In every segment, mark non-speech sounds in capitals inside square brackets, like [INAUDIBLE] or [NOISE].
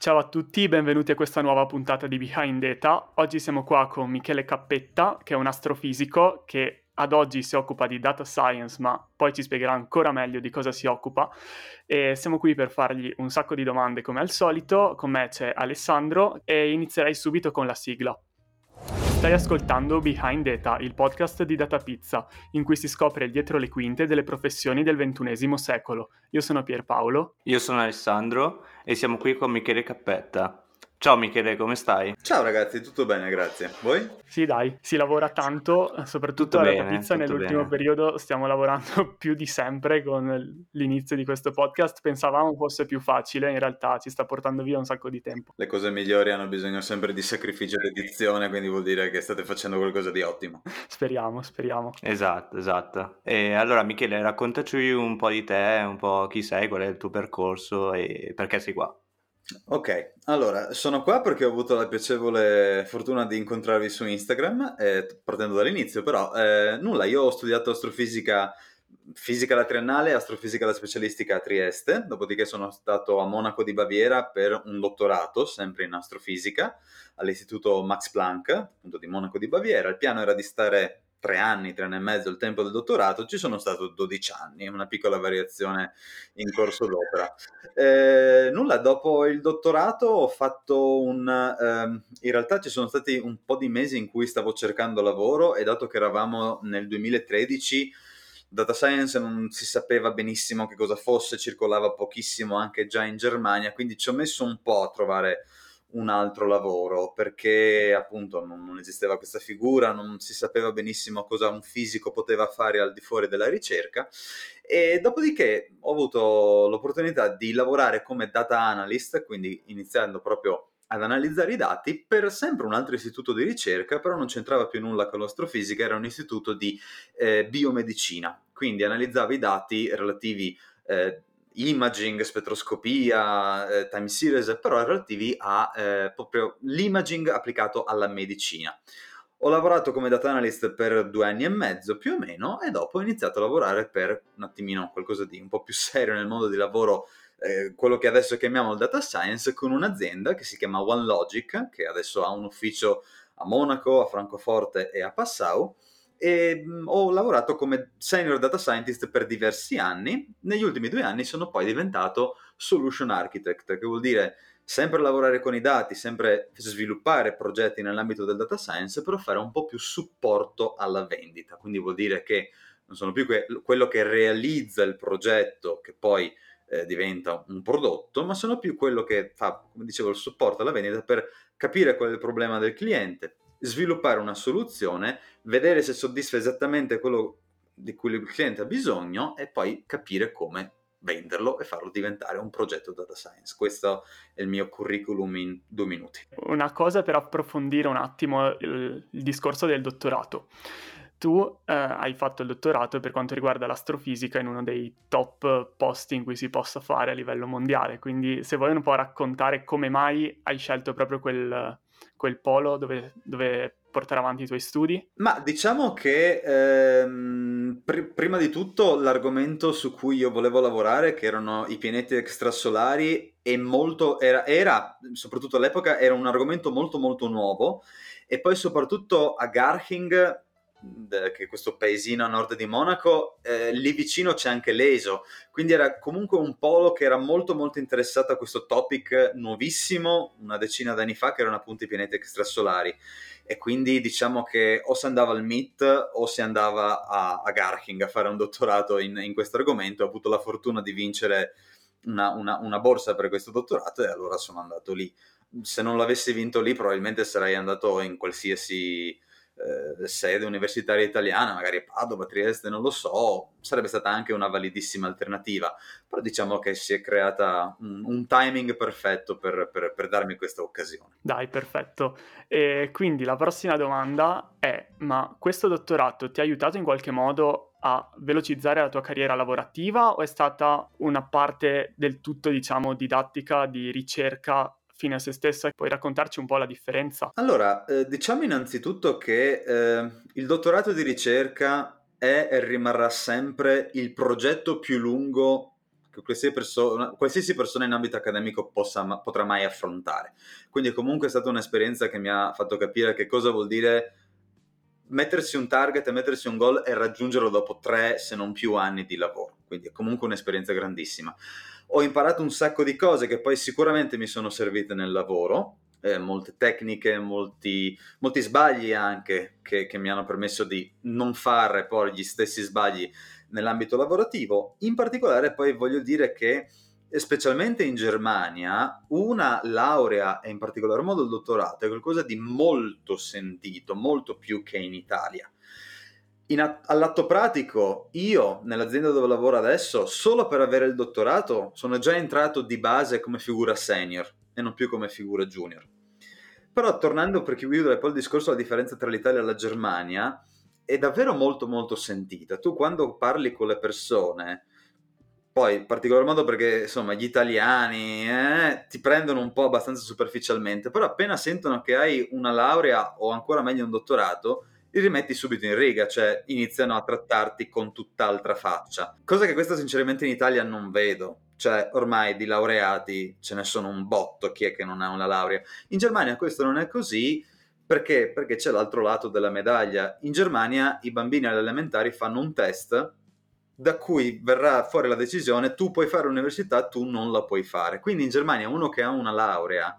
Ciao a tutti, benvenuti a questa nuova puntata di Behind Data. Oggi siamo qua con Michele Cappetta, che è un astrofisico che ad oggi si occupa di data science, ma poi ci spiegherà ancora meglio di cosa si occupa. E siamo qui per fargli un sacco di domande come al solito. Con me c'è Alessandro e inizierei subito con la sigla. Stai ascoltando Behind Data, il podcast di Data Pizza, in cui si scopre dietro le quinte delle professioni del XXI secolo. Io sono Pierpaolo. Io sono Alessandro e siamo qui con Michele Cappetta. Ciao Michele, come stai? Ciao ragazzi, tutto bene, grazie. Voi? Sì, dai, si lavora tanto, soprattutto alla bene, pizza nell'ultimo bene. periodo stiamo lavorando [LAUGHS] più di sempre con l'inizio di questo podcast. Pensavamo fosse più facile, in realtà ci sta portando via un sacco di tempo. Le cose migliori hanno bisogno sempre di sacrificio ed edizione, quindi vuol dire che state facendo qualcosa di ottimo. Speriamo, speriamo. Esatto, esatto. E allora Michele, raccontaci un po' di te, un po' chi sei, qual è il tuo percorso e perché sei qua. Ok, allora sono qua perché ho avuto la piacevole fortuna di incontrarvi su Instagram, eh, partendo dall'inizio, però eh, nulla, io ho studiato astrofisica, fisica alla triennale e astrofisica alla specialistica a Trieste, dopodiché sono stato a Monaco di Baviera per un dottorato, sempre in astrofisica, all'istituto Max Planck, appunto di Monaco di Baviera. Il piano era di stare tre anni, tre anni e mezzo il tempo del dottorato, ci sono stato 12 anni, una piccola variazione in corso d'opera. Eh, nulla, dopo il dottorato ho fatto un... Eh, in realtà ci sono stati un po' di mesi in cui stavo cercando lavoro e dato che eravamo nel 2013 data science non si sapeva benissimo che cosa fosse, circolava pochissimo anche già in Germania, quindi ci ho messo un po' a trovare un altro lavoro perché appunto non, non, esisteva questa figura, non si sapeva benissimo cosa un fisico poteva fare al di fuori della ricerca. E dopodiché ho avuto l'opportunità di lavorare come data analyst, quindi iniziando proprio ad analizzare i dati per sempre un altro istituto di ricerca, però non c'entrava più nulla con l'astrofisica, era un istituto di eh, biomedicina, quindi analizzava i dati relativi eh, imaging, spettroscopia, eh, time series, però relativi a eh, proprio l'imaging applicato alla medicina. Ho lavorato come data analyst per due anni e mezzo più o meno e dopo ho iniziato a lavorare per un attimino qualcosa di un po' più serio nel mondo di lavoro, eh, quello che adesso chiamiamo il data science, con un'azienda che si chiama OneLogic, che adesso ha un ufficio a Monaco, a Francoforte e a Passau e mh, ho lavorato come senior data scientist per diversi anni. Negli ultimi due anni sono poi diventato solution architect, che vuol dire sempre lavorare con i dati, sempre sviluppare progetti nell'ambito del data science, però fare un po' più supporto alla vendita. Quindi vuol dire che non sono più que- quello che realizza il progetto, che poi eh, diventa un prodotto, ma sono più quello che fa, come dicevo, il supporto alla vendita per capire qual è il problema del cliente, sviluppare una soluzione, vedere se soddisfa esattamente quello di cui il cliente ha bisogno e poi capire come venderlo e farlo diventare un progetto data science. Questo è il mio curriculum in due minuti. Una cosa per approfondire un attimo il, il discorso del dottorato. Tu eh, hai fatto il dottorato per quanto riguarda l'astrofisica in uno dei top posti in cui si possa fare a livello mondiale, quindi se vuoi un po' raccontare come mai hai scelto proprio quel, quel polo dove, dove portare avanti i tuoi studi? Ma diciamo che ehm, pr- prima di tutto l'argomento su cui io volevo lavorare, che erano i pianeti extrasolari, è molto, era, era, soprattutto all'epoca, era un argomento molto molto nuovo e poi soprattutto a Garching che questo paesino a nord di Monaco, eh, lì vicino c'è anche l'ESO, quindi era comunque un polo che era molto molto interessato a questo topic nuovissimo, una decina d'anni fa, che erano appunto i pianeti extrasolari. E quindi diciamo che o si andava al MIT o si andava a, a Garching a fare un dottorato in, in questo argomento. Ho avuto la fortuna di vincere una, una, una borsa per questo dottorato e allora sono andato lì. Se non l'avessi vinto lì, probabilmente sarei andato in qualsiasi eh, sede universitaria italiana, magari Padova, Trieste, non lo so, sarebbe stata anche una validissima alternativa, però diciamo che si è creata un, un timing perfetto per, per, per, darmi questa occasione. Dai, perfetto. E quindi la prossima domanda è, ma questo dottorato ti ha aiutato in qualche modo a velocizzare la tua carriera lavorativa o è stata una parte del tutto, diciamo, didattica, di ricerca fine a se stessa. Puoi raccontarci un po' la differenza? Allora, eh, diciamo innanzitutto che eh, il dottorato di ricerca è e rimarrà sempre il progetto più lungo che qualsiasi, perso- qualsiasi persona in ambito accademico possa, potrà mai affrontare. Quindi comunque è stata un'esperienza che mi ha fatto capire che cosa vuol dire mettersi un target e mettersi un goal e raggiungerlo dopo tre, se non più anni di lavoro. Quindi è comunque un'esperienza grandissima. Ho imparato un sacco di cose che poi sicuramente mi sono servite nel lavoro, eh, molte tecniche, molti, molti sbagli anche che, che, mi hanno permesso di non fare poi gli stessi sbagli nell'ambito lavorativo. In particolare poi voglio dire che specialmente in Germania una laurea e in particolar modo il dottorato è qualcosa di molto sentito, molto più che in Italia. A- all'atto pratico, io nell'azienda dove lavoro adesso, solo per avere il dottorato, sono già entrato di base come figura senior e non più come figura junior. Però tornando per chiudere poi il discorso della differenza tra l'Italia e la Germania, è davvero molto molto sentita. Tu quando parli con le persone, poi in particolar modo perché insomma gli italiani eh, ti prendono un po' abbastanza superficialmente, però appena sentono che hai una laurea o ancora meglio un dottorato, li rimetti subito in riga, cioè iniziano a trattarti con tutt'altra faccia. Cosa che questa sinceramente in Italia non vedo. Cioè, ormai di laureati ce ne sono un botto, chi è che non ha una laurea? In Germania questo non è così perché? Perché c'è l'altro lato della medaglia. In Germania i bambini alle elementari fanno un test da cui verrà fuori la decisione tu puoi fare l'università, tu non la puoi fare. Quindi in Germania uno che ha una laurea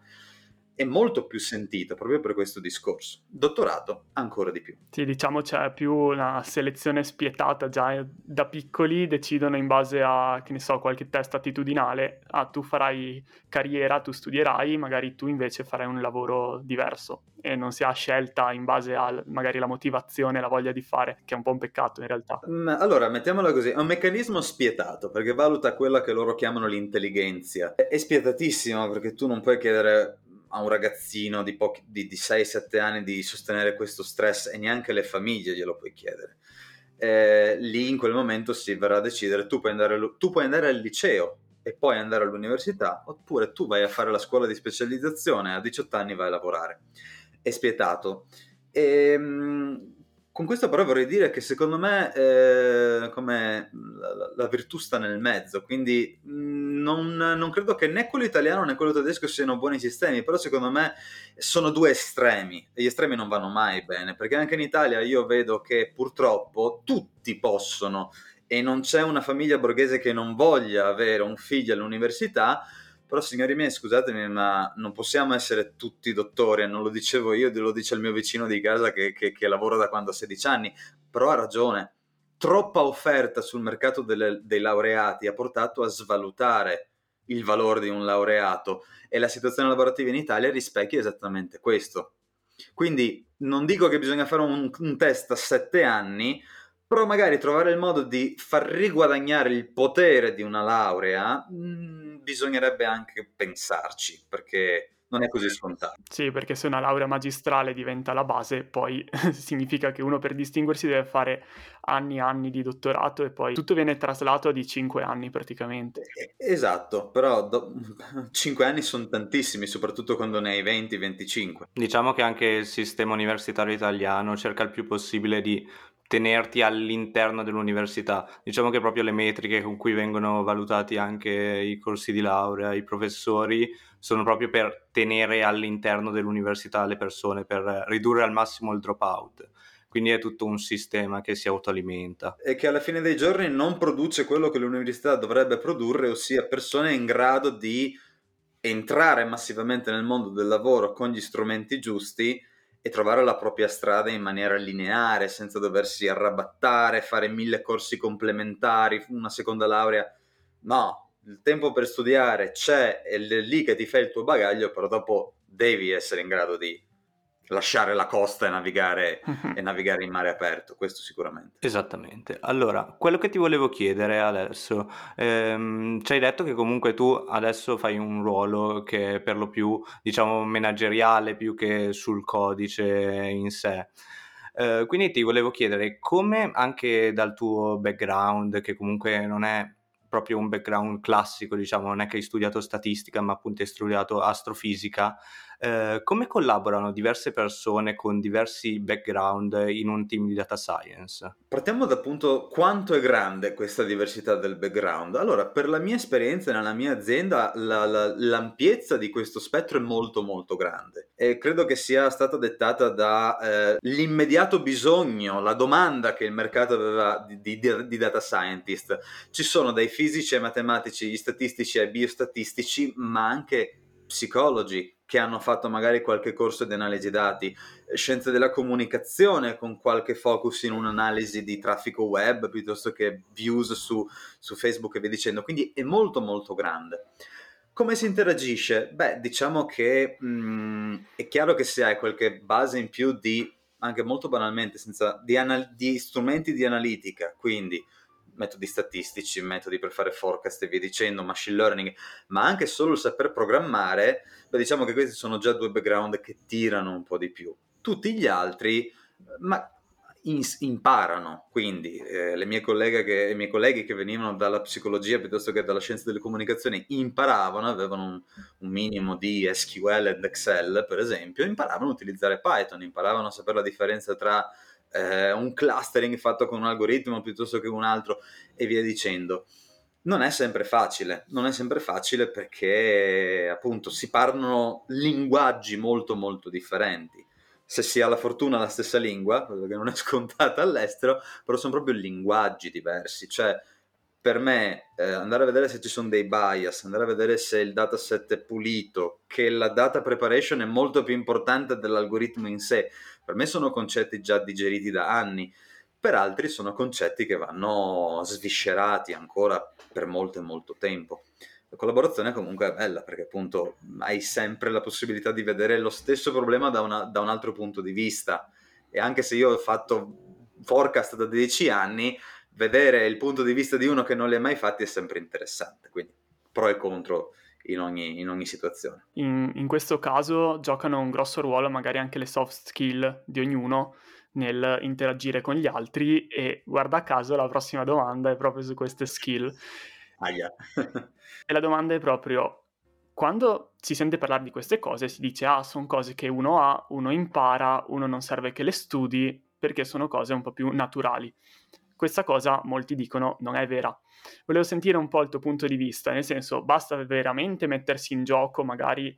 è molto più sentita proprio per questo discorso. Dottorato ancora di più. Sì, diciamo c'è più una selezione spietata già da piccoli decidono in base a, che ne so, qualche test attitudinale, ah tu farai carriera, tu studierai, magari tu invece farai un lavoro diverso e non si ha scelta in base a magari la motivazione, la voglia di fare, che è un po' un peccato in realtà. Mm, allora, mettiamola così, è un meccanismo spietato perché valuta quella che loro chiamano l'intelligenza. È spietatissimo perché tu non puoi chiedere a un ragazzino di, pochi, di, di 6-7 anni di sostenere questo stress e neanche le famiglie glielo puoi chiedere. Eh, lì in quel momento si verrà a decidere tu puoi, andare, tu puoi andare al liceo e poi andare all'università oppure tu vai a fare la scuola di specializzazione e a 18 anni vai a lavorare. È spietato. E, ehm, con questo però vorrei dire che secondo me eh, come la, la, virtù sta nel mezzo, quindi mm, non, non, credo che né quello italiano né quello tedesco siano buoni sistemi, però secondo me sono due estremi. E gli estremi non vanno mai bene, perché anche in Italia io vedo che purtroppo tutti possono e non c'è una famiglia borghese che non voglia avere un figlio all'università, però signori miei, scusatemi, ma non possiamo essere tutti dottori, non lo dicevo io, lo dice il mio vicino di casa che, che, che lavora da quando ha 16 anni, però ha ragione. Troppa offerta sul mercato delle, dei laureati ha portato a svalutare il valore di un laureato e la situazione lavorativa in Italia rispecchia esattamente questo. Quindi non dico che bisogna fare un, un test a sette anni, però magari trovare il modo di far riguadagnare il potere di una laurea mh, mm, bisognerebbe anche pensarci, perché non è così scontato. Sì, perché se una laurea magistrale diventa la base, poi [LAUGHS] significa che uno per distinguersi deve fare anni e anni di dottorato e poi tutto viene traslato a di 5 anni praticamente. Esatto, però do... [LAUGHS] 5 anni sono tantissimi, soprattutto quando ne hai 20-25. Diciamo che anche il sistema universitario italiano cerca il più possibile di tenerti all'interno dell'università. Diciamo che proprio le metriche con cui vengono valutati anche i corsi di laurea, i professori, sono proprio per tenere all'interno dell'università le persone, per ridurre al massimo il dropout. Quindi è tutto un sistema che si autoalimenta. E che alla fine dei giorni non produce quello che l'università dovrebbe produrre, ossia persone in grado di entrare massivamente nel mondo del lavoro con gli strumenti giusti e trovare la propria strada in maniera lineare, senza doversi arrabattare, fare mille corsi complementari, una seconda laurea. No, il tempo per studiare c'è, è lì che ti fai il tuo bagaglio, però dopo devi essere in grado di lasciare la costa e navigare, e navigare, in mare aperto, questo sicuramente. Esattamente. Allora, quello che ti volevo chiedere adesso, ehm, ci hai detto che comunque tu adesso fai un ruolo che è per lo più, diciamo, manageriale più che sul codice in sé. Eh, quindi ti volevo chiedere come anche dal tuo background, che comunque non è proprio un background classico, diciamo, non è che hai studiato statistica, ma appunto hai studiato astrofisica, Eh, come collaborano diverse persone con diversi background in un team di data science? Partiamo dal punto quanto è grande questa diversità del background. Allora, per la mia esperienza nella mia azienda, la, la, l'ampiezza di questo spettro è molto molto grande e credo che sia stata dettata dall'immediato eh, bisogno, la domanda che il mercato aveva di, di, di data scientist. Ci sono dai fisici ai matematici, gli statistici ai biostatistici, ma anche psicologi che hanno fatto magari qualche corso di analisi dati, scienze della comunicazione con qualche focus in un'analisi di traffico web piuttosto che views su, su Facebook e via dicendo, quindi è molto molto grande. Come si interagisce? Beh, diciamo che mh, mm, è chiaro che se hai qualche base in più di, anche molto banalmente, senza, di, anal- di strumenti di analitica, quindi metodi statistici, metodi per fare forecast e via dicendo, machine learning, ma anche solo il saper programmare, beh, diciamo che questi sono già due background che tirano un po' di più. Tutti gli altri, ma in, imparano, quindi eh, le mie colleghe che, i miei colleghi che venivano dalla psicologia piuttosto che dalla scienza delle comunicazioni imparavano, avevano un, un minimo di SQL ed Excel per esempio, imparavano a utilizzare Python, imparavano a sapere la differenza tra eh, un clustering fatto con un algoritmo piuttosto che un altro e via dicendo. Non è sempre facile, non è sempre facile perché appunto si parlano linguaggi molto molto differenti. Se si ha la fortuna la stessa lingua, cosa che non è [LAUGHS] scontata all'estero, però sono proprio linguaggi diversi, cioè per me eh, andare a vedere se ci sono dei bias, andare a vedere se il dataset è pulito, che la data preparation è molto più importante dell'algoritmo in sé, per me sono concetti già digeriti da anni, per altri sono concetti che vanno sviscerati ancora per molto e molto tempo. La collaborazione comunque è bella perché appunto hai sempre la possibilità di vedere lo stesso problema da, una, da un altro punto di vista e anche se io ho fatto forecast da 10 anni, vedere il punto di vista di uno che non li ha mai fatti è sempre interessante, quindi pro e contro in ogni, in ogni situazione. In, in, questo caso giocano un grosso ruolo magari anche le soft skill di ognuno nel interagire con gli altri e guarda caso la prossima domanda è proprio su queste skill. Aia. [LAUGHS] e la domanda è proprio quando si sente parlare di queste cose si dice ah sono cose che uno ha, uno impara, uno non serve che le studi perché sono cose un po' più naturali. Questa cosa molti dicono non è vera. Volevo sentire un po' il tuo punto di vista, nel senso basta veramente mettersi in gioco magari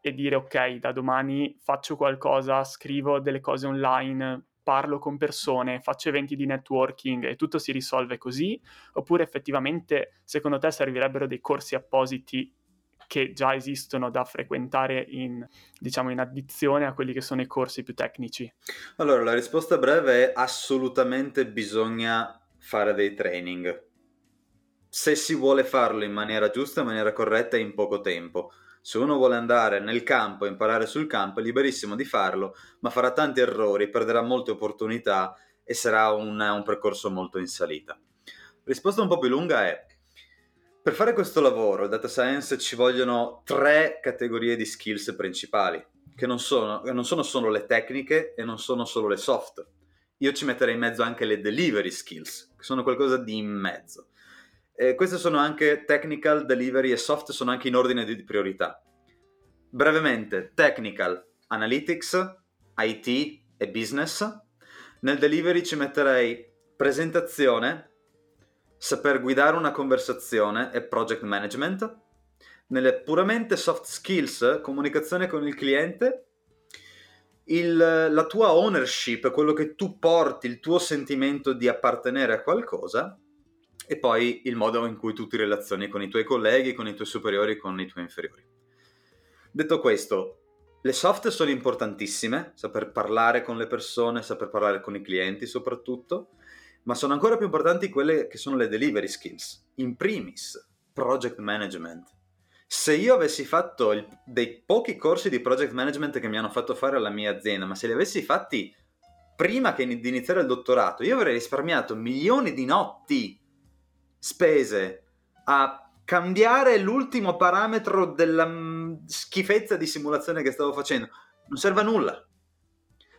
e dire ok, da domani faccio qualcosa, scrivo delle cose online, parlo con persone, faccio eventi di networking e tutto si risolve così? Oppure effettivamente secondo te servirebbero dei corsi appositi che già esistono da frequentare in, diciamo, in addizione a quelli che sono i corsi più tecnici? Allora, la risposta breve è assolutamente bisogna fare dei training. Se si vuole farlo in maniera giusta, in maniera corretta e in poco tempo. Se uno vuole andare nel campo, imparare sul campo, è liberissimo di farlo, ma farà tanti errori, perderà molte opportunità e sarà un, un percorso molto in salita. Risposta un po' più lunga è per fare questo lavoro, il data science, ci vogliono tre categorie di skills principali, che non sono, non sono solo le tecniche e non sono solo le soft. Io ci metterei in mezzo anche le delivery skills, che sono qualcosa di in mezzo. E queste sono anche technical, delivery e soft, sono anche in ordine di priorità. Brevemente, technical, analytics, IT e business. Nel delivery ci metterei presentazione, saper guidare una conversazione e project management, nelle puramente soft skills, comunicazione con il cliente, il, la tua ownership, quello che tu porti, il tuo sentimento di appartenere a qualcosa, e poi il modo in cui tu ti relazioni con i tuoi colleghi, con i tuoi superiori, con i tuoi inferiori. Detto questo, le soft sono importantissime, saper parlare con le persone, saper parlare con i clienti soprattutto, ma sono ancora più importanti quelle che sono le delivery skills. In primis, project management. Se io avessi fatto il, dei pochi corsi di project management che mi hanno fatto fare alla mia azienda, ma se li avessi fatti prima che di iniziare il dottorato, io avrei risparmiato milioni di notti spese a cambiare l'ultimo parametro della mm, schifezza di simulazione che stavo facendo. Non serve a nulla.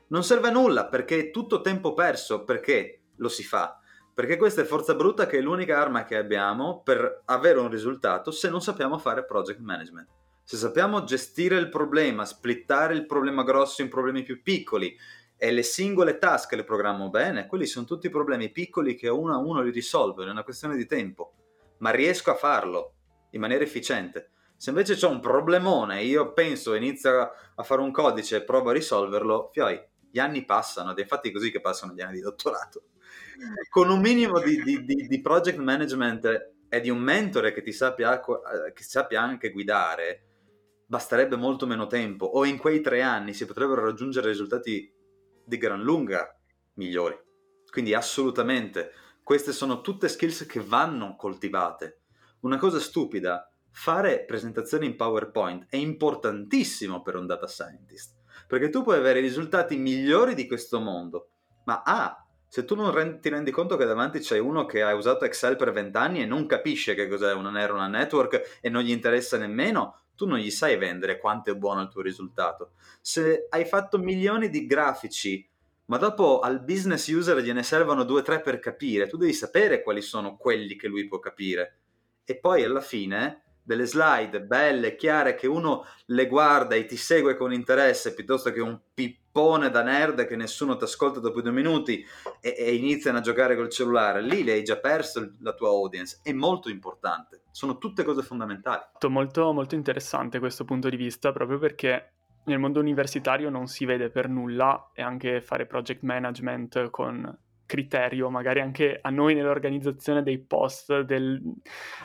Non serve a nulla perché è tutto tempo perso, perché lo si fa. Perché questa è forza bruta che è l'unica arma che abbiamo per avere un risultato se non sappiamo fare project management. se sappiamo gestire il problema, splittare il problema grosso in problemi più piccoli e le singole task le programmo bene, quelli sono tutti problemi piccoli che uno a uno li risolvo, è una questione di tempo, ma riesco a farlo in maniera efficiente. Se invece c'è un problemone, io penso, inizio a fare un codice e provo a risolverlo, fioi, gli anni passano ed è infatti così che passano gli anni di dottorato. Con un minimo di, di, di, di project management e di un mentore che ti sappia, che sappia anche guidare, basterebbe molto meno tempo o in quei tre anni si potrebbero raggiungere risultati di gran lunga migliori. Quindi assolutamente, queste sono tutte skills che vanno coltivate. Una cosa stupida, fare presentazioni in PowerPoint è importantissimo per un data scientist, perché tu puoi avere i risultati migliori di questo mondo, ma A, se tu non rendi, ti rendi conto che davanti c'è uno che ha usato Excel per vent'anni e non capisce che cos'è una neural network e non gli interessa nemmeno, tu non gli sai vendere quanto è buono il tuo risultato. Se hai fatto milioni di grafici, ma dopo al business user gliene servono due o tre per capire, tu devi sapere quali sono quelli che lui può capire. E poi alla fine delle slide belle, chiare, che uno le guarda e ti segue con interesse, piuttosto che un pippone da nerd che nessuno ti ascolta dopo due minuti e, e iniziano a giocare col cellulare. Lì le hai già perso la tua audience. È molto importante. Sono tutte cose fondamentali. Molto, molto interessante questo punto di vista, proprio perché nel mondo universitario non si vede per nulla e anche fare project management con criterio, magari anche a noi nell'organizzazione dei post del,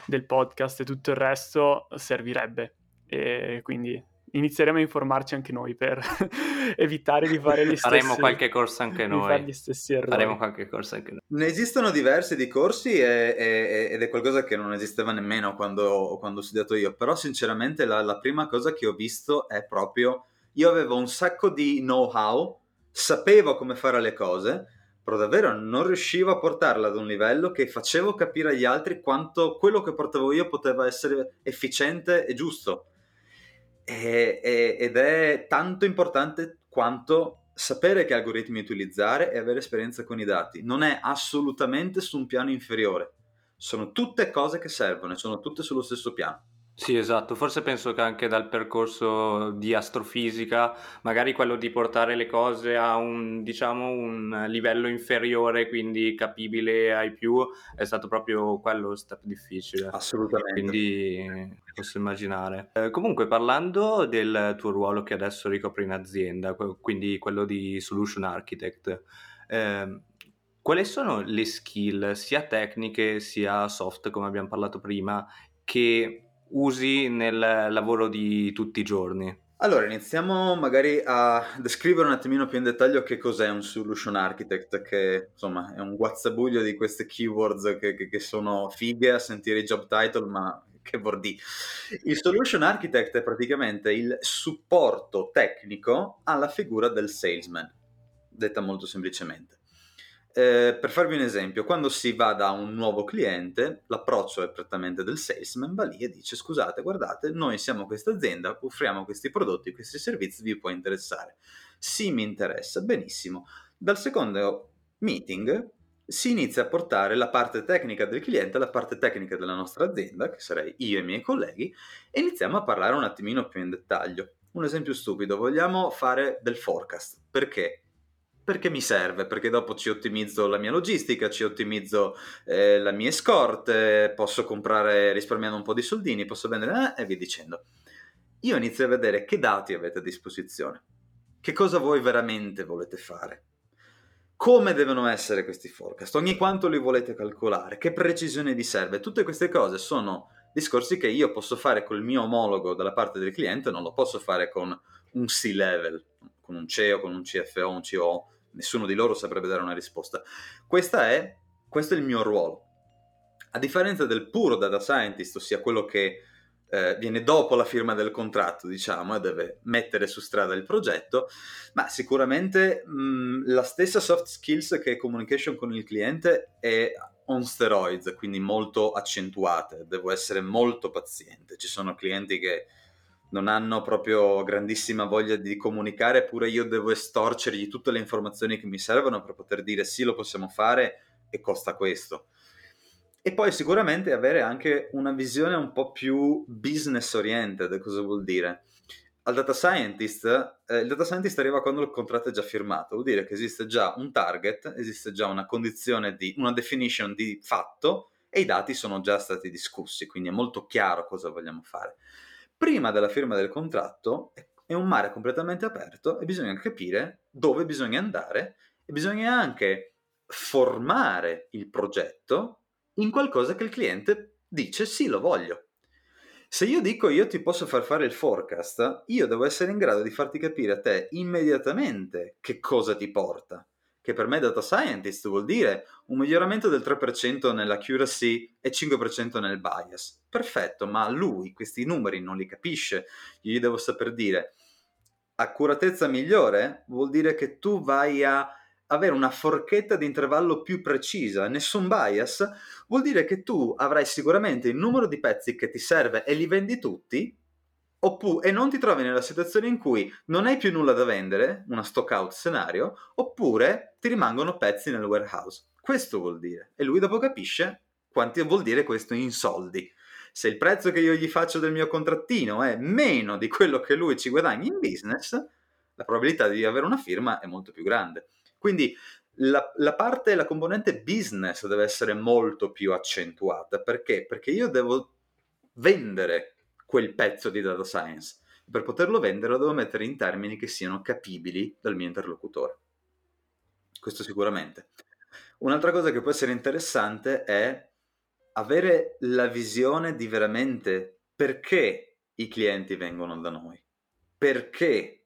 del podcast e tutto il resto servirebbe. E quindi inizieremo a informarci anche noi per [LAUGHS] evitare di fare gli stessi faremo qualche corso anche noi. gli stessi errori. Faremo qualche corso anche noi. Ne esistono diversi di corsi e, e, ed è qualcosa che non esisteva nemmeno quando, quando ho studiato io però sinceramente la, la prima cosa che ho visto è proprio io avevo un sacco di know how sapevo come fare le cose però davvero non riuscivo a portarla ad un livello che facevo capire agli altri quanto quello che portavo io poteva essere efficiente e giusto. E, e, ed è tanto importante quanto sapere che algoritmi utilizzare e avere esperienza con i dati. Non è assolutamente su un piano inferiore. Sono tutte cose che servono e sono tutte sullo stesso piano. Sì, esatto. Forse penso che anche dal percorso di astrofisica, magari quello di portare le cose a un, diciamo, un livello inferiore, quindi capibile ai più, è stato proprio quello step difficile. Assolutamente. Quindi posso immaginare. Eh, comunque, parlando del tuo ruolo che adesso ricopri in azienda, quindi quello di solution architect, eh, quali sono le skill, sia tecniche sia soft, come abbiamo parlato prima, che usi nel lavoro di tutti i giorni? Allora, iniziamo magari a descrivere un attimino più in dettaglio che cos'è un solution architect, che insomma è un guazzabuglio di queste keywords che, che, che sono fighe a sentire i job title, ma che dire? Il solution architect è praticamente il supporto tecnico alla figura del salesman, detta molto semplicemente. Eh, per farvi un esempio, quando si va da un nuovo cliente, l'approccio è prettamente del salesman, va lì e dice scusate, guardate, noi siamo questa azienda, offriamo questi prodotti, questi servizi, vi può interessare. Sì, mi interessa, benissimo. Dal secondo meeting si inizia a portare la parte tecnica del cliente, la parte tecnica della nostra azienda, che sarei io e i miei colleghi, e iniziamo a parlare un attimino più in dettaglio. Un esempio stupido, vogliamo fare del forecast. Perché? Perché mi serve, perché dopo ci ottimizzo la mia logistica, ci ottimizzo eh, la mia escort, posso comprare risparmiando un po' di soldini, posso vendere eh, e via dicendo. Io inizio a vedere che dati avete a disposizione, che cosa voi veramente volete fare, come devono essere questi forecast, ogni quanto li volete calcolare, che precisione vi serve, tutte queste cose sono discorsi che io posso fare col mio omologo dalla parte del cliente, non lo posso fare con un C-level, con un CEO, con un CFO, un COO, nessuno di loro saprebbe dare una risposta. È, questo è il mio ruolo. A differenza del puro data scientist, ossia quello che eh, viene dopo la firma del contratto, diciamo, e deve mettere su strada il progetto, ma sicuramente mh, la stessa soft skills che è communication con il cliente è on steroids, quindi molto accentuate, devo essere molto paziente. Ci sono clienti che non hanno proprio grandissima voglia di comunicare, eppure io devo estorcergli tutte le informazioni che mi servono per poter dire sì, lo possiamo fare e costa questo. e poi sicuramente avere anche una visione un po' più business oriented, cosa vuol dire? Al data scientist, eh, il data scientist arriva quando il contratto è già firmato, vuol dire che esiste già un target, esiste già una condizione di, una definition di fatto e i dati sono già stati discussi, quindi è molto chiaro cosa vogliamo fare. Prima della firma del contratto è un mare completamente aperto e bisogna capire dove bisogna andare e bisogna anche formare il progetto in qualcosa che il cliente dice sì, lo voglio. Se io dico io ti posso far fare il forecast, io devo essere in grado di farti capire a te immediatamente che cosa ti porta. Che per me data scientist vuol dire un miglioramento del 3% nell'accuracy e 5% nel bias. Perfetto, ma lui questi numeri non li capisce. Io gli devo saper dire accuratezza migliore vuol dire che tu vai a avere una forchetta di intervallo più precisa, nessun bias, vuol dire che tu avrai sicuramente il numero di pezzi che ti serve e li vendi tutti, oppure, e non ti trovi nella situazione in cui non hai più nulla da vendere, una stock out scenario, oppure ti rimangono pezzi nel warehouse. Questo vuol dire. E lui dopo capisce quanti vuol dire questo in soldi. Se il prezzo che io gli faccio del mio contrattino è meno di quello che lui ci guadagna in business, la probabilità di avere una firma è molto più grande. Quindi la, la, parte, la componente business deve essere molto più accentuata. Perché? Perché io devo vendere quel pezzo di data science. Per poterlo vendere lo devo mettere in termini che siano capibili dal mio interlocutore. Questo sicuramente. Un'altra cosa che può essere interessante è avere la visione di veramente perché i clienti vengono da noi. Perché?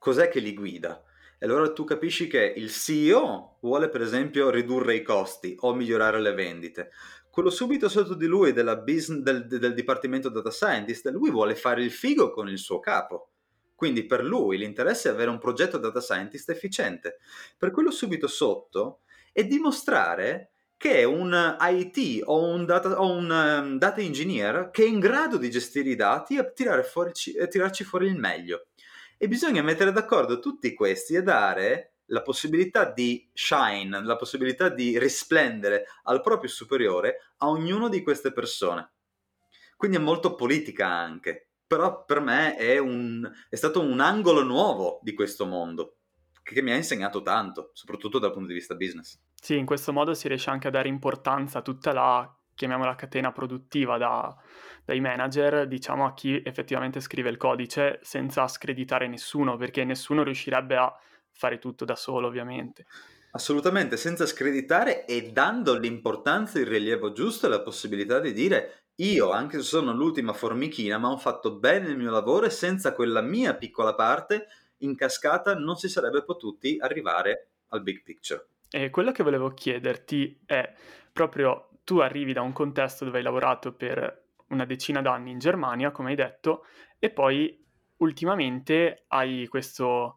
Cos'è che li guida? E allora tu capisci che il CEO vuole per esempio ridurre i costi o migliorare le vendite. Quello subito sotto di lui business, del, del Dipartimento Data Scientist, lui vuole fare il figo con il suo capo. Quindi per lui l'interesse è avere un progetto data scientist efficiente. Per quello subito sotto è dimostrare che un IT o un data, o un um, data engineer che è in grado di gestire i dati e fuori, tirarci fuori il meglio. E bisogna mettere d'accordo tutti questi e dare la possibilità di shine, la possibilità di risplendere al proprio superiore a ognuno di queste persone. Quindi è molto politica anche, però per me è, un, è stato un angolo nuovo di questo mondo che mi ha insegnato tanto, soprattutto dal punto di vista business. Sì, in questo modo si riesce anche a dare importanza a tutta la, chiamiamola catena produttiva da, dai manager, diciamo a chi effettivamente scrive il codice senza screditare nessuno, perché nessuno riuscirebbe a fare tutto da solo, ovviamente. Assolutamente, senza screditare e dando l'importanza il rilievo giusto e la possibilità di dire io, anche se sono l'ultima formichina, ma ho fatto bene il mio lavoro e senza quella mia piccola parte, in cascata non si sarebbe potuti arrivare al big picture. E quello che volevo chiederti è proprio tu arrivi da un contesto dove hai lavorato per una decina d'anni in Germania, come hai detto, e poi ultimamente hai questo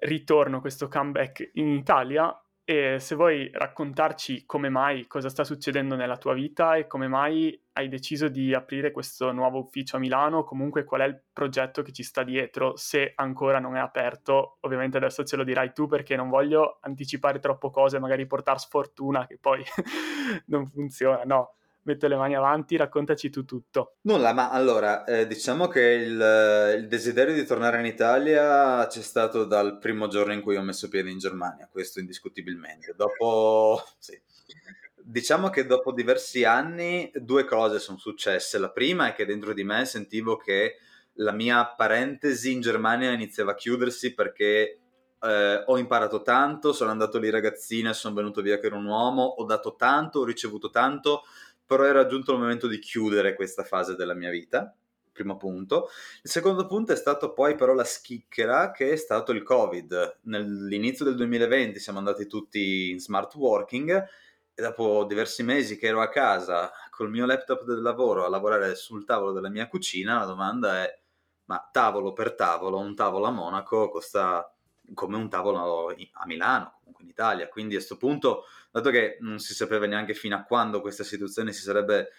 ritorno, questo comeback in Italia e se vuoi raccontarci come mai, cosa sta succedendo nella tua vita e come mai hai deciso di aprire questo nuovo ufficio a Milano, comunque qual è il progetto che ci sta dietro, se ancora non è aperto, ovviamente adesso ce lo dirai tu perché non voglio anticipare troppo cose, magari portare sfortuna che poi [LAUGHS] non funziona, no metto le mani avanti, raccontaci tu tutto. Nulla, ma allora, eh, diciamo che il, il, desiderio di tornare in Italia c'è stato dal primo giorno in cui ho messo piede in Germania, questo indiscutibilmente. Dopo, [LAUGHS] sì. Diciamo che dopo diversi anni due cose sono successe. La prima è che dentro di me sentivo che la mia parentesi in Germania iniziava a chiudersi perché eh, ho imparato tanto, sono andato lì ragazzina, sono venuto via che ero un uomo, ho dato tanto, ho ricevuto tanto, però era giunto il momento di chiudere questa fase della mia vita, primo punto. Il secondo punto è stato poi però la schicchera che è stato il Covid. Nell'inizio del 2020 siamo andati tutti in smart working e dopo diversi mesi che ero a casa col mio laptop del lavoro a lavorare sul tavolo della mia cucina, la domanda è ma tavolo per tavolo, un tavolo a Monaco costa come un tavolo a Milano, comunque in Italia. Quindi a questo punto, dato che non si sapeva neanche fino a quando questa situazione si sarebbe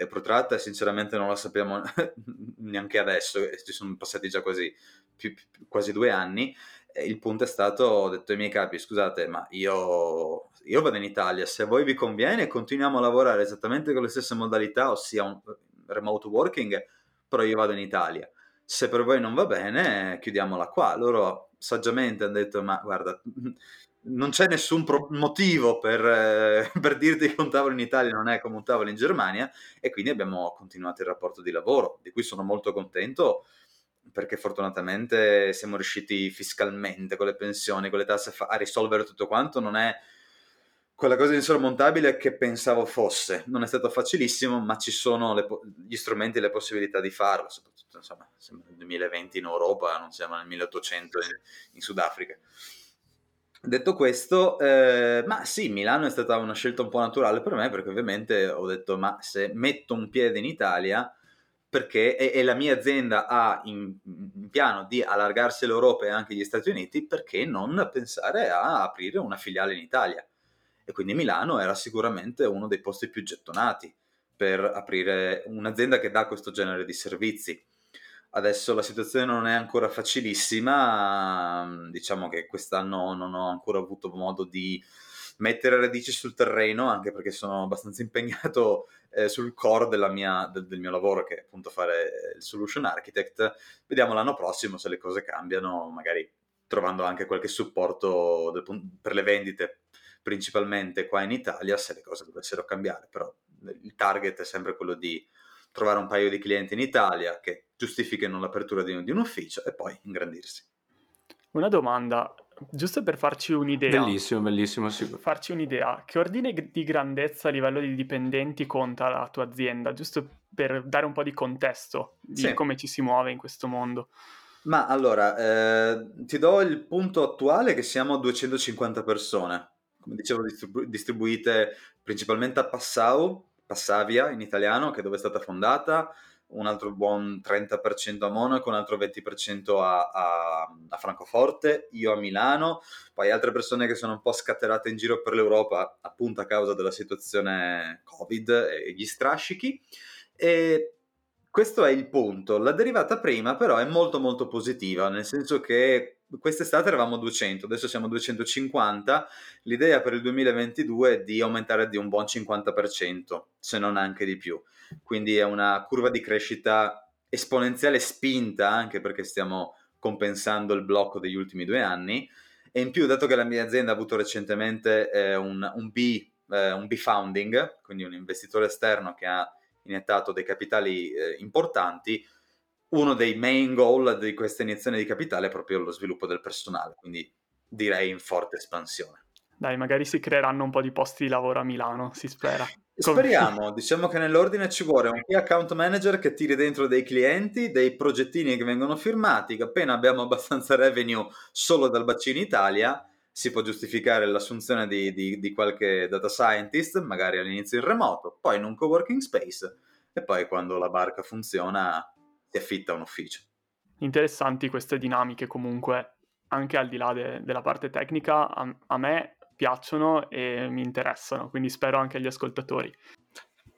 è protratta sinceramente non la sappiamo [LAUGHS] neanche adesso, ci sono passati già quasi, più, quasi due anni. il punto è stato, ho detto ai miei capi, scusate, ma io, io vado in Italia, se a voi vi conviene continuiamo a lavorare esattamente con le stesse modalità, ossia un remote working, però io vado in Italia. Se per voi non va bene, chiudiamola qua. Loro saggiamente hanno detto, ma guarda, [LAUGHS] non c'è nessun pro- motivo per, eh, [LAUGHS] per, dirti che un tavolo in Italia non è come un tavolo in Germania e quindi abbiamo continuato il rapporto di lavoro, di cui sono molto contento perché fortunatamente siamo riusciti fiscalmente con le pensioni, con le tasse a risolvere tutto quanto, non è quella cosa insormontabile che pensavo fosse. Non è stato facilissimo, ma ci sono po- gli strumenti e le possibilità di farlo, soprattutto insomma, siamo nel 2020 in Europa, non siamo nel 1800 in, in Sudafrica. Detto questo, eh, ma sì, Milano è stata una scelta un po' naturale per me perché ovviamente ho detto ma se metto un piede in Italia perché e, e la mia azienda ha in, in, piano di allargarsi l'Europa e anche gli Stati Uniti, perché non pensare a aprire una filiale in Italia? E quindi Milano era sicuramente uno dei posti più gettonati per aprire un'azienda che dà questo genere di servizi. Adesso la situazione non è ancora facilissima, diciamo che quest'anno non ho ancora avuto modo di mettere radici sul terreno, anche perché sono abbastanza [LAUGHS] impegnato eh, sul core mia, del, del, mio lavoro, che è appunto fare il solution architect. Vediamo l'anno prossimo se le cose cambiano, magari trovando anche qualche supporto del, per le vendite, principalmente qua in Italia, se le cose dovessero cambiare. Però il target è sempre quello di trovare un paio di clienti in Italia che giustifichino l'apertura di un, di un ufficio e poi ingrandirsi. Una domanda, giusto per farci un'idea. Bellissimo, bellissimo, sì. Farci un'idea. Che ordine di grandezza a livello di dipendenti conta la tua azienda? Giusto per dare un po' di contesto di sì. come ci si muove in questo mondo. Ma allora, eh, ti do il punto attuale che siamo 250 persone, come dicevo distribu- distribuite principalmente a Passau, Passavia in italiano, che è dove è stata fondata, un altro buon 30% a Monaco, un altro 20% a, a, a, Francoforte, io a Milano, poi altre persone che sono un po' scatterate in giro per l'Europa appunto a causa della situazione Covid e gli strascichi. E questo è il punto. La derivata prima però è molto molto positiva, nel senso che quest'estate eravamo 200, adesso siamo 250. L'idea per il 2022 è di aumentare di un buon 50%, se non anche di più. Quindi è una curva di crescita esponenziale spinta, anche perché stiamo compensando il blocco degli ultimi due anni. E in più, dato che la mia azienda ha avuto recentemente eh, un, un, B, eh, un B founding, quindi un investitore esterno che ha iniettato dei capitali eh, importanti, uno dei main goal di questa iniezione di capitale è proprio lo sviluppo del personale, quindi direi in forte espansione. Dai, magari si creeranno un po' di posti di lavoro a Milano, si spera. [LAUGHS] Speriamo, diciamo che nell'ordine ci vuole un key account manager che tiri dentro dei clienti, dei progettini che vengono firmati, che appena abbiamo [LAUGHS] abbastanza revenue solo dal bacino Italia, si può giustificare l'assunzione di, di, di qualche data scientist, magari all'inizio in remoto, poi in un coworking space e poi quando la barca funziona si affitta un ufficio. Interessanti queste dinamiche comunque, anche al di là de- della parte tecnica, a-, a me piacciono e mi interessano, quindi spero anche agli ascoltatori.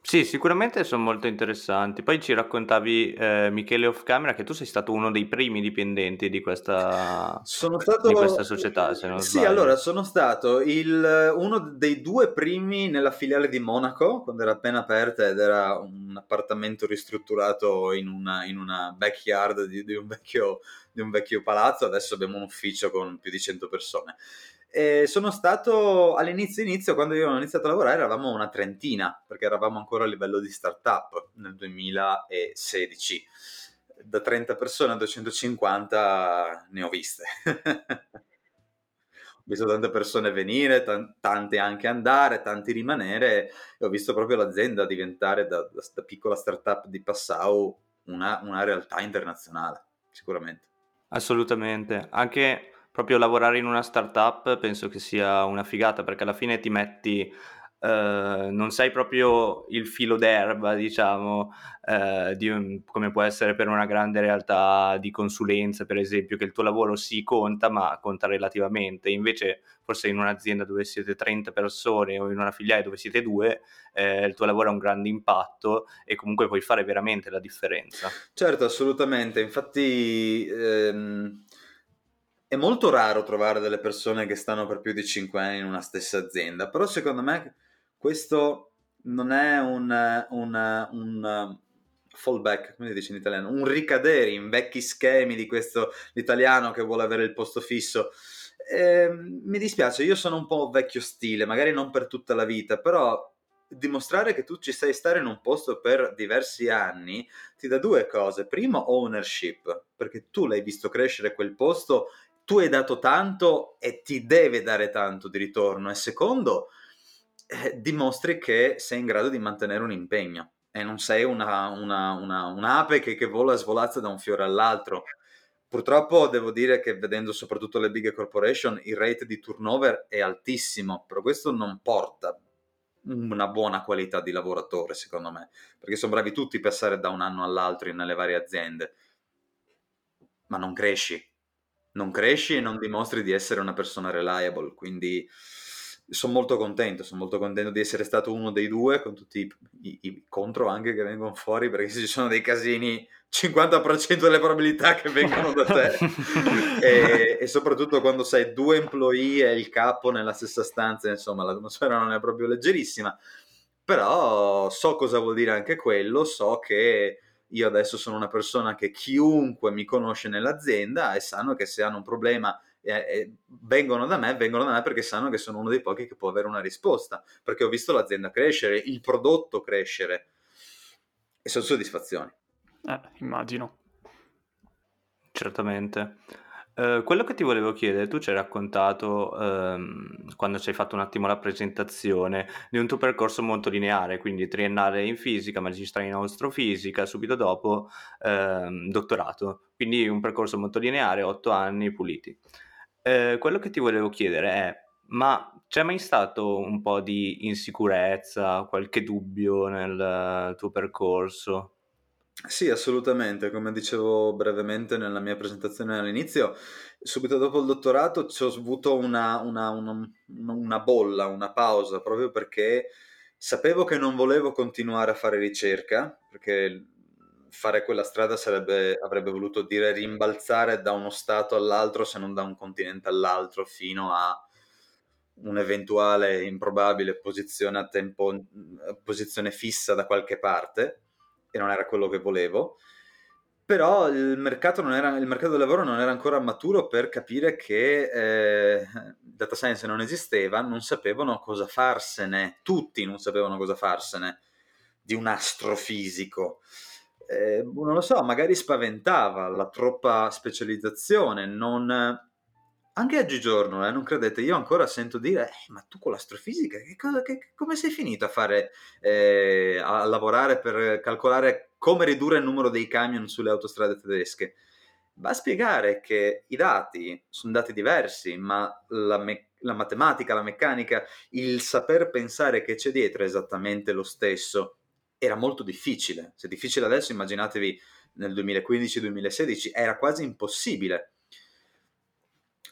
Sì, sicuramente sono molto interessanti. Poi ci raccontavi, eh, Michele Off Camera, che tu sei stato uno dei primi dipendenti di questa, stato... di questa società, se non Sì, sbaglio. allora sono stato il, uno dei due primi nella filiale di Monaco, quando era appena aperta ed era un appartamento ristrutturato in una, in una backyard di, di, un vecchio, di un vecchio palazzo. Adesso abbiamo un ufficio con più di 100 persone. E sono stato all'inizio, inizio, quando io ho iniziato a lavorare, eravamo una trentina, perché eravamo ancora a livello di startup nel 2016. Da 30 persone a 250 ne ho viste. [LAUGHS] ho visto tante persone venire, t- tante anche andare, tanti rimanere, e ho visto proprio l'azienda diventare da, da, da piccola startup di Passau una, una realtà internazionale, sicuramente. Assolutamente, anche proprio lavorare in una startup penso che sia una figata perché alla fine ti metti Uh, non sei proprio il filo d'erba, diciamo, uh, di un, come può essere per una grande realtà di consulenza, per esempio, che il tuo lavoro si conta, ma conta relativamente. Invece, forse in un'azienda dove siete 30 persone o in una filiale dove siete due, eh, il tuo lavoro ha un grande impatto e comunque puoi fare veramente la differenza. Certo, assolutamente. Infatti... Ehm è molto raro trovare delle persone che stanno per più di 5 anni in una stessa azienda, però secondo me questo non è un, un, un fallback, come si dice in italiano, un ricadere in vecchi schemi di questo italiano che vuole avere il posto fisso. Eh, mi dispiace, io sono un po' vecchio stile, magari non per tutta la vita, però dimostrare che tu ci sai stare in un posto per diversi anni ti dà due cose. Primo, ownership, perché tu l'hai visto crescere quel posto, tu hai dato tanto e ti deve dare tanto di ritorno. E secondo, eh, dimostri che sei in grado di mantenere un impegno e non sei una, una, una, un'ape che, che vola svolazza da un fiore all'altro. Purtroppo devo dire che vedendo soprattutto le big corporation il rate di turnover è altissimo, però questo non porta una buona qualità di lavoratore secondo me, perché sono bravi tutti a passare da un anno all'altro nelle varie aziende, ma non cresci, non cresci e non dimostri di essere una persona reliable, quindi sono molto contento, sono molto contento di essere stato uno dei due con tutti i, i, i, contro anche che vengono fuori perché se ci sono dei casini 50% delle probabilità che vengano da te. [LAUGHS] E, e, soprattutto quando sei due employee e il capo nella stessa stanza insomma l'atmosfera non è proprio leggerissima. Però so cosa vuol dire anche quello so che io adesso sono una persona che chiunque mi conosce nell'azienda e sanno che se hanno un problema eh, vengono da me, vengono da me perché sanno che sono uno dei pochi che può avere una risposta, perché ho visto l'azienda crescere, il prodotto crescere e sono soddisfazioni. Eh, immagino. Certamente. Uh, quello che ti volevo chiedere, tu ci hai raccontato um, quando ci hai fatto un attimo la presentazione di un tuo percorso molto lineare, quindi triennale in fisica, magistrale in astrofisica, subito dopo um, dottorato, quindi un percorso molto lineare, otto anni puliti. Uh, quello che ti volevo chiedere è, ma c'è mai stato un po' di insicurezza, qualche dubbio nel tuo percorso? Sì, assolutamente. Come dicevo brevemente nella mia presentazione all'inizio, subito dopo il dottorato ho avuto una, una, una, una bolla, una pausa, proprio perché sapevo che non volevo continuare a fare ricerca, perché fare quella strada sarebbe, avrebbe voluto dire rimbalzare da uno stato all'altro, se non da un continente all'altro, fino a un'eventuale improbabile posizione tempo, posizione fissa da qualche parte e non era quello che volevo. Però il mercato, era, il mercato del lavoro non era ancora maturo per capire che eh, data science non esisteva, non sapevano cosa farsene, tutti non sapevano cosa farsene di un astrofisico. Eh, non lo so, magari spaventava la troppa specializzazione, non anche oggigiorno, eh, non credete, io ancora sento dire, eh, ma tu con l'astrofisica, che cosa, che, come sei finito a fare, eh, a lavorare per calcolare come ridurre il numero dei camion sulle autostrade tedesche? Va a spiegare che i dati sono dati diversi, ma la, me- la matematica, la meccanica, il saper pensare che c'è dietro è esattamente lo stesso. Era molto difficile. Se è difficile adesso, immaginatevi nel 2015-2016, era quasi impossibile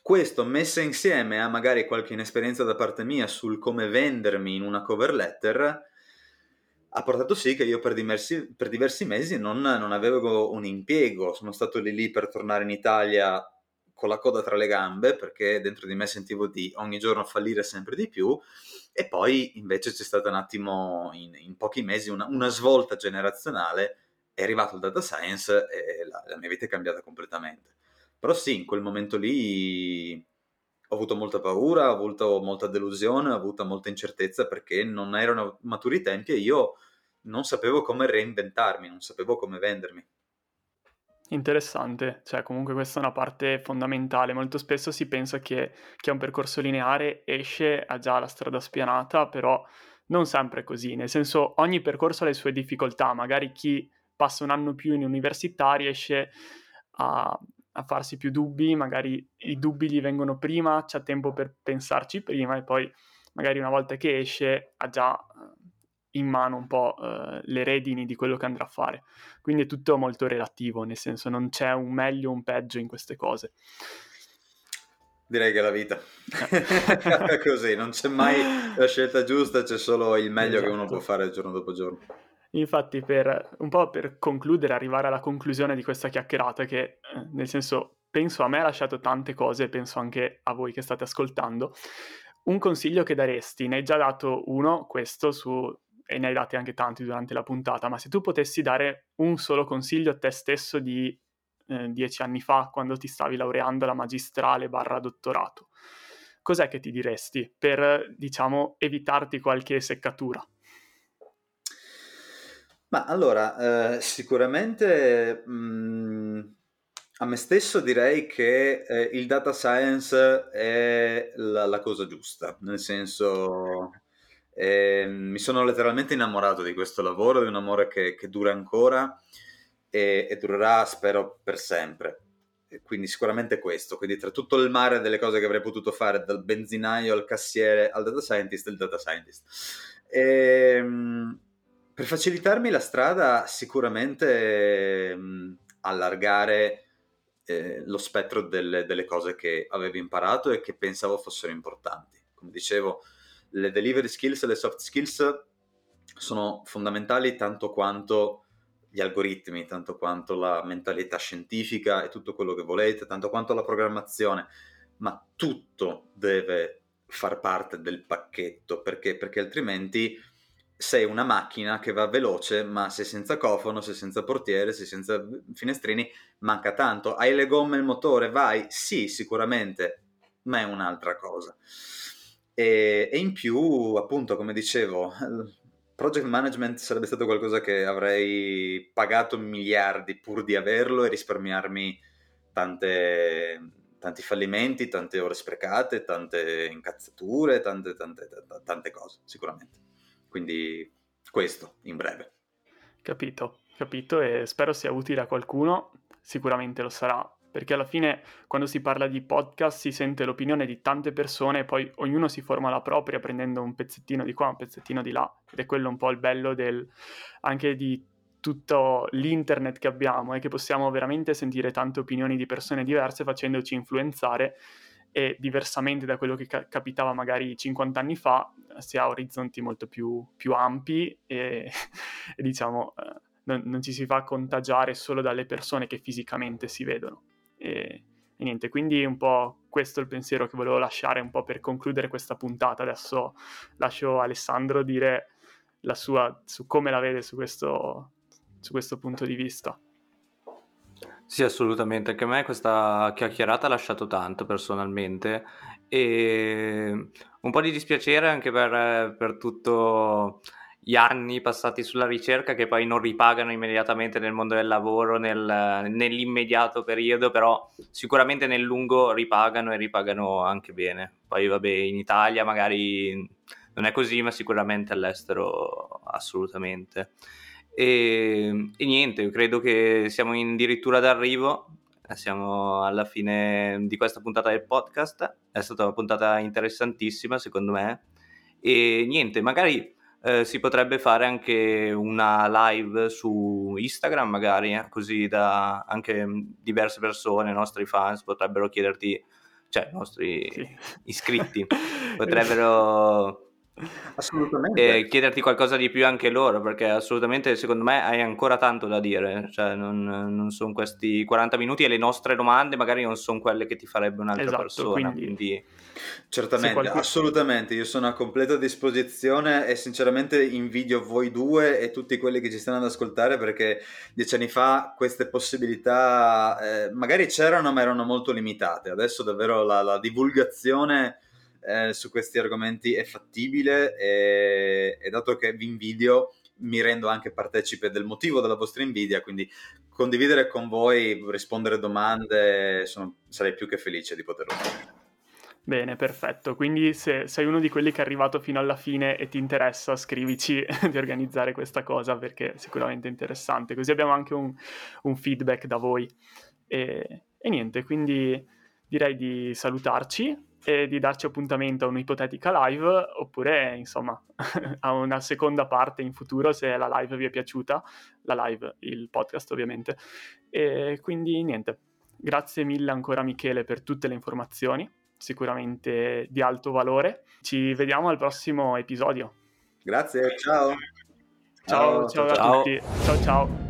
questo messo insieme a magari qualche inesperienza da parte mia sul come vendermi in una cover letter ha portato sì che io per diversi, per diversi mesi non, non, avevo un impiego, sono stato lì lì per tornare in Italia con la coda tra le gambe perché dentro di me sentivo di ogni giorno fallire sempre di più. E poi invece c'è stata un attimo in, in pochi mesi una, una, svolta generazionale, è arrivato il data science e la, la mia vita è cambiata completamente. Però sì, in quel momento lì ho avuto molta paura, ho avuto molta delusione, ho avuto molta incertezza perché non erano maturi i tempi e io non sapevo come reinventarmi, non sapevo come vendermi. Interessante, cioè comunque questa è una parte fondamentale. Molto spesso si pensa che chi ha un percorso lineare esce, ha già la strada spianata, però non sempre è così. Nel senso, ogni percorso ha le sue difficoltà. Magari chi passa un anno più in università riesce a, a farsi più dubbi, magari i dubbi gli vengono prima, c'è tempo per pensarci prima e poi magari una volta che esce ha già eh, in mano un po' uh, le redini di quello che andrà a fare. Quindi è tutto molto relativo, nel senso non c'è un meglio o un peggio in queste cose. Direi che è la vita è [LAUGHS] così, non c'è mai la scelta giusta, c'è solo il meglio esatto. che uno esatto. può fare giorno dopo giorno. Infatti, per un po' per concludere, arrivare alla conclusione di questa chiacchierata, che eh, nel senso penso a me ha lasciato tante cose, penso anche a voi che state ascoltando. Un consiglio che daresti, ne hai già dato uno, questo su e ne hai dati anche tanti durante la puntata, ma se tu potessi dare un solo consiglio a te stesso di eh, dieci anni fa, quando ti stavi laureando alla magistrale barra dottorato, cos'è che ti diresti per, diciamo, evitarti qualche seccatura? Ma allora, eh, sicuramente mh, mm, a me stesso direi che eh, il data science è la, la cosa giusta, nel senso e mi sono letteralmente innamorato di questo lavoro, di un amore che, che dura ancora e, e, durerà, spero, per sempre. Quindi sicuramente questo, quindi tra tutto il mare delle cose che avrei potuto fare, dal benzinaio al cassiere al data scientist, il data scientist. Ehm, per facilitarmi la strada, sicuramente mh, allargare eh, lo spettro delle, delle cose che avevo imparato e che pensavo fossero importanti. Come dicevo, le delivery skills e le soft skills sono fondamentali tanto quanto gli algoritmi, tanto quanto la mentalità scientifica e tutto quello che volete, tanto quanto la programmazione, ma tutto deve far parte del pacchetto, perché? Perché altrimenti sei una macchina che va veloce, ma se senza cofono, se senza portiere, se senza finestrini, manca tanto. Hai le gomme e il motore, vai? Sì, sicuramente, ma è un'altra cosa. E, e, in più, appunto, come dicevo, project management sarebbe stato qualcosa che avrei pagato miliardi pur di averlo e risparmiarmi tante, tanti fallimenti, tante ore sprecate, tante incazzature, tante, tante, tante cose, sicuramente. Quindi questo, in breve. Capito, capito e spero sia utile a qualcuno, sicuramente lo sarà perché alla fine quando si parla di podcast si sente l'opinione di tante persone e poi ognuno si forma la propria prendendo un pezzettino di qua, un pezzettino di là ed è quello un po' il bello del, anche di tutto l'internet che abbiamo e che possiamo veramente sentire tante opinioni di persone diverse facendoci influenzare e diversamente da quello che ca- capitava magari 50 anni fa si ha orizzonti molto più, più ampi e, [LAUGHS] e diciamo eh, non, non ci si fa contagiare solo dalle persone che fisicamente si vedono. E, e niente, quindi un po' questo è il pensiero che volevo lasciare un po' per concludere questa puntata. Adesso lascio Alessandro dire la sua su come la vede su questo, su questo punto di vista. Sì, assolutamente. Anche a me questa chiacchierata ha lasciato tanto personalmente e un po' di dispiacere anche per, per tutto gli anni passati sulla ricerca che poi non ripagano immediatamente nel mondo del lavoro nel, nell'immediato periodo, però sicuramente nel lungo ripagano e ripagano anche bene. Poi vabbè, in Italia magari non è così, ma sicuramente all'estero assolutamente. E, e niente, io credo che siamo addirittura d'arrivo, siamo alla fine di questa puntata del podcast, è stata una puntata interessantissima secondo me. E niente, magari eh, si potrebbe fare anche una live su Instagram magari, eh, così da anche diverse persone, i nostri fans potrebbero chiederti, cioè i nostri sì. iscritti, [LAUGHS] potrebbero Assolutamente. E chiederti qualcosa di più anche loro, perché assolutamente secondo me hai ancora tanto da dire, cioè non, non sono questi 40 minuti e le nostre domande magari non sono quelle che ti farebbe un'altra esatto, persona. Quindi... quindi... Certamente, qualcuno... assolutamente, io sono a completa disposizione e sinceramente invidio voi due e tutti quelli che ci stanno ad ascoltare perché dieci anni fa queste possibilità eh, magari c'erano ma erano molto limitate, adesso davvero la, la divulgazione eh, su questi argomenti è fattibile e, e dato che vi invidio mi rendo anche partecipe del motivo della vostra invidia, quindi condividere con voi, rispondere domande, sono, sarei più che felice di poterlo fare. Bene, perfetto. Quindi se sei uno di quelli che è arrivato fino alla fine e ti interessa, scrivici [LAUGHS] di organizzare questa cosa perché è sicuramente interessante. Così abbiamo anche un, un feedback da voi. E, e niente, quindi direi di salutarci e di darci appuntamento a un'ipotetica live oppure insomma [LAUGHS] a una seconda parte in futuro se la live vi è piaciuta, la live, il podcast ovviamente. E quindi niente, grazie mille ancora Michele per tutte le informazioni, sicuramente di alto valore. Ci vediamo al prossimo episodio. Grazie, ciao. Ciao, ciao, ciao, ciao a tutti. Ciao ciao.